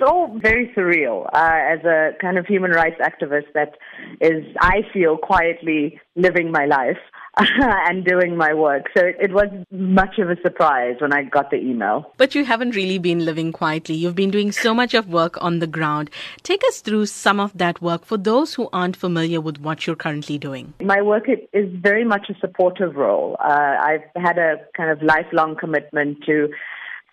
It's all very surreal uh, as a kind of human rights activist that is, I feel, quietly living my life. and doing my work. So it, it, was much of a surprise when I got the email. But you haven't really been living quietly. You've been doing so much of work on the ground. Take us through some of that work for those who aren't familiar with what you're currently doing. My work is very much a supportive role. Uh, I've had a kind of lifelong commitment to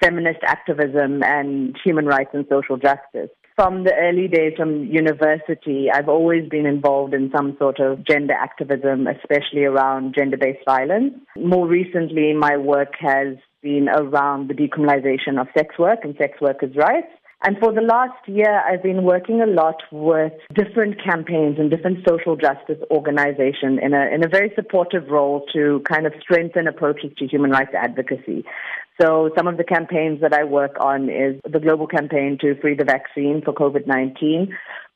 feminist activism and human rights and social justice from the early days from university, I've always been involved in some sort of gender activism, especially around gender based violence. More recently, my work has been around the decriminalization of sex work and sex workers' rights. And for the last year, I've been working a lot with different campaigns and different social justice organizations in a, in a very supportive role to kind of strengthen approaches to human rights advocacy. So some of the campaigns that I work on is the global campaign to free the vaccine for COVID-19,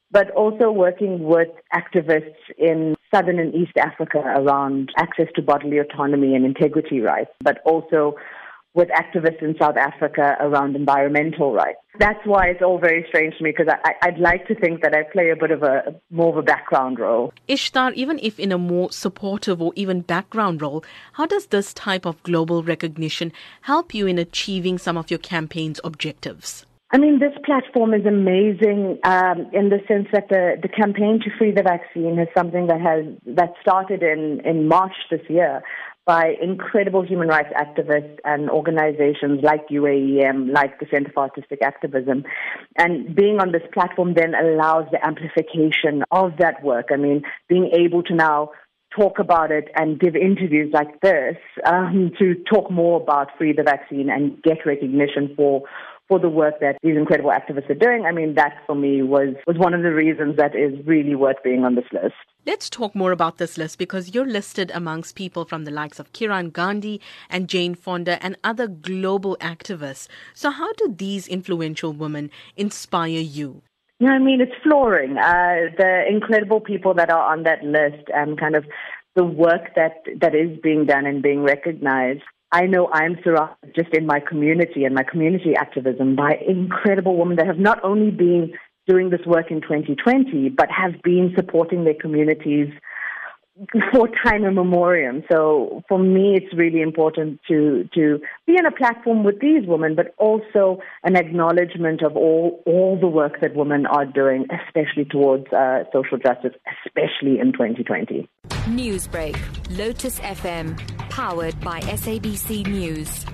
but also working with activists in Southern and East Africa around access to bodily autonomy and integrity rights, but also with activists in South Africa around environmental rights. That's why it's all very strange to me because I, would like to think that I play a bit of a more of a background role. Ishtar, even if in a more supportive or even background role, how does this type of global recognition help you in achieving some of your campaign's objectives? I mean, this platform is amazing um, in the sense that the, the campaign to free the vaccine is something that has that started in, in March this year by incredible human rights activists and organizations like UAEM, like the Center for Artistic Activism. And being on this platform then allows the amplification of that work. I mean, being able to now talk about it and give interviews like this um, to talk more about free the vaccine and get recognition for for the work that these incredible activists are doing. I mean, that for me was, was one of the reasons that is really worth being on this list. Let's talk more about this list because you're listed amongst people from the likes of Kiran Gandhi and Jane Fonda and other global activists. So, how do these influential women inspire you? Yeah, I mean, it's flooring. Uh, the incredible people that are on that list and kind of the work that, that is being done and being recognized. I know I'm surrounded just in my community and my community activism by incredible women that have not only been doing this work in 2020, but have been supporting their communities for time immemorial. So for me, it's really important to to be on a platform with these women, but also an acknowledgement of all all the work that women are doing, especially towards uh, social justice, especially in 2020. Newsbreak, Lotus FM, powered by SABC News.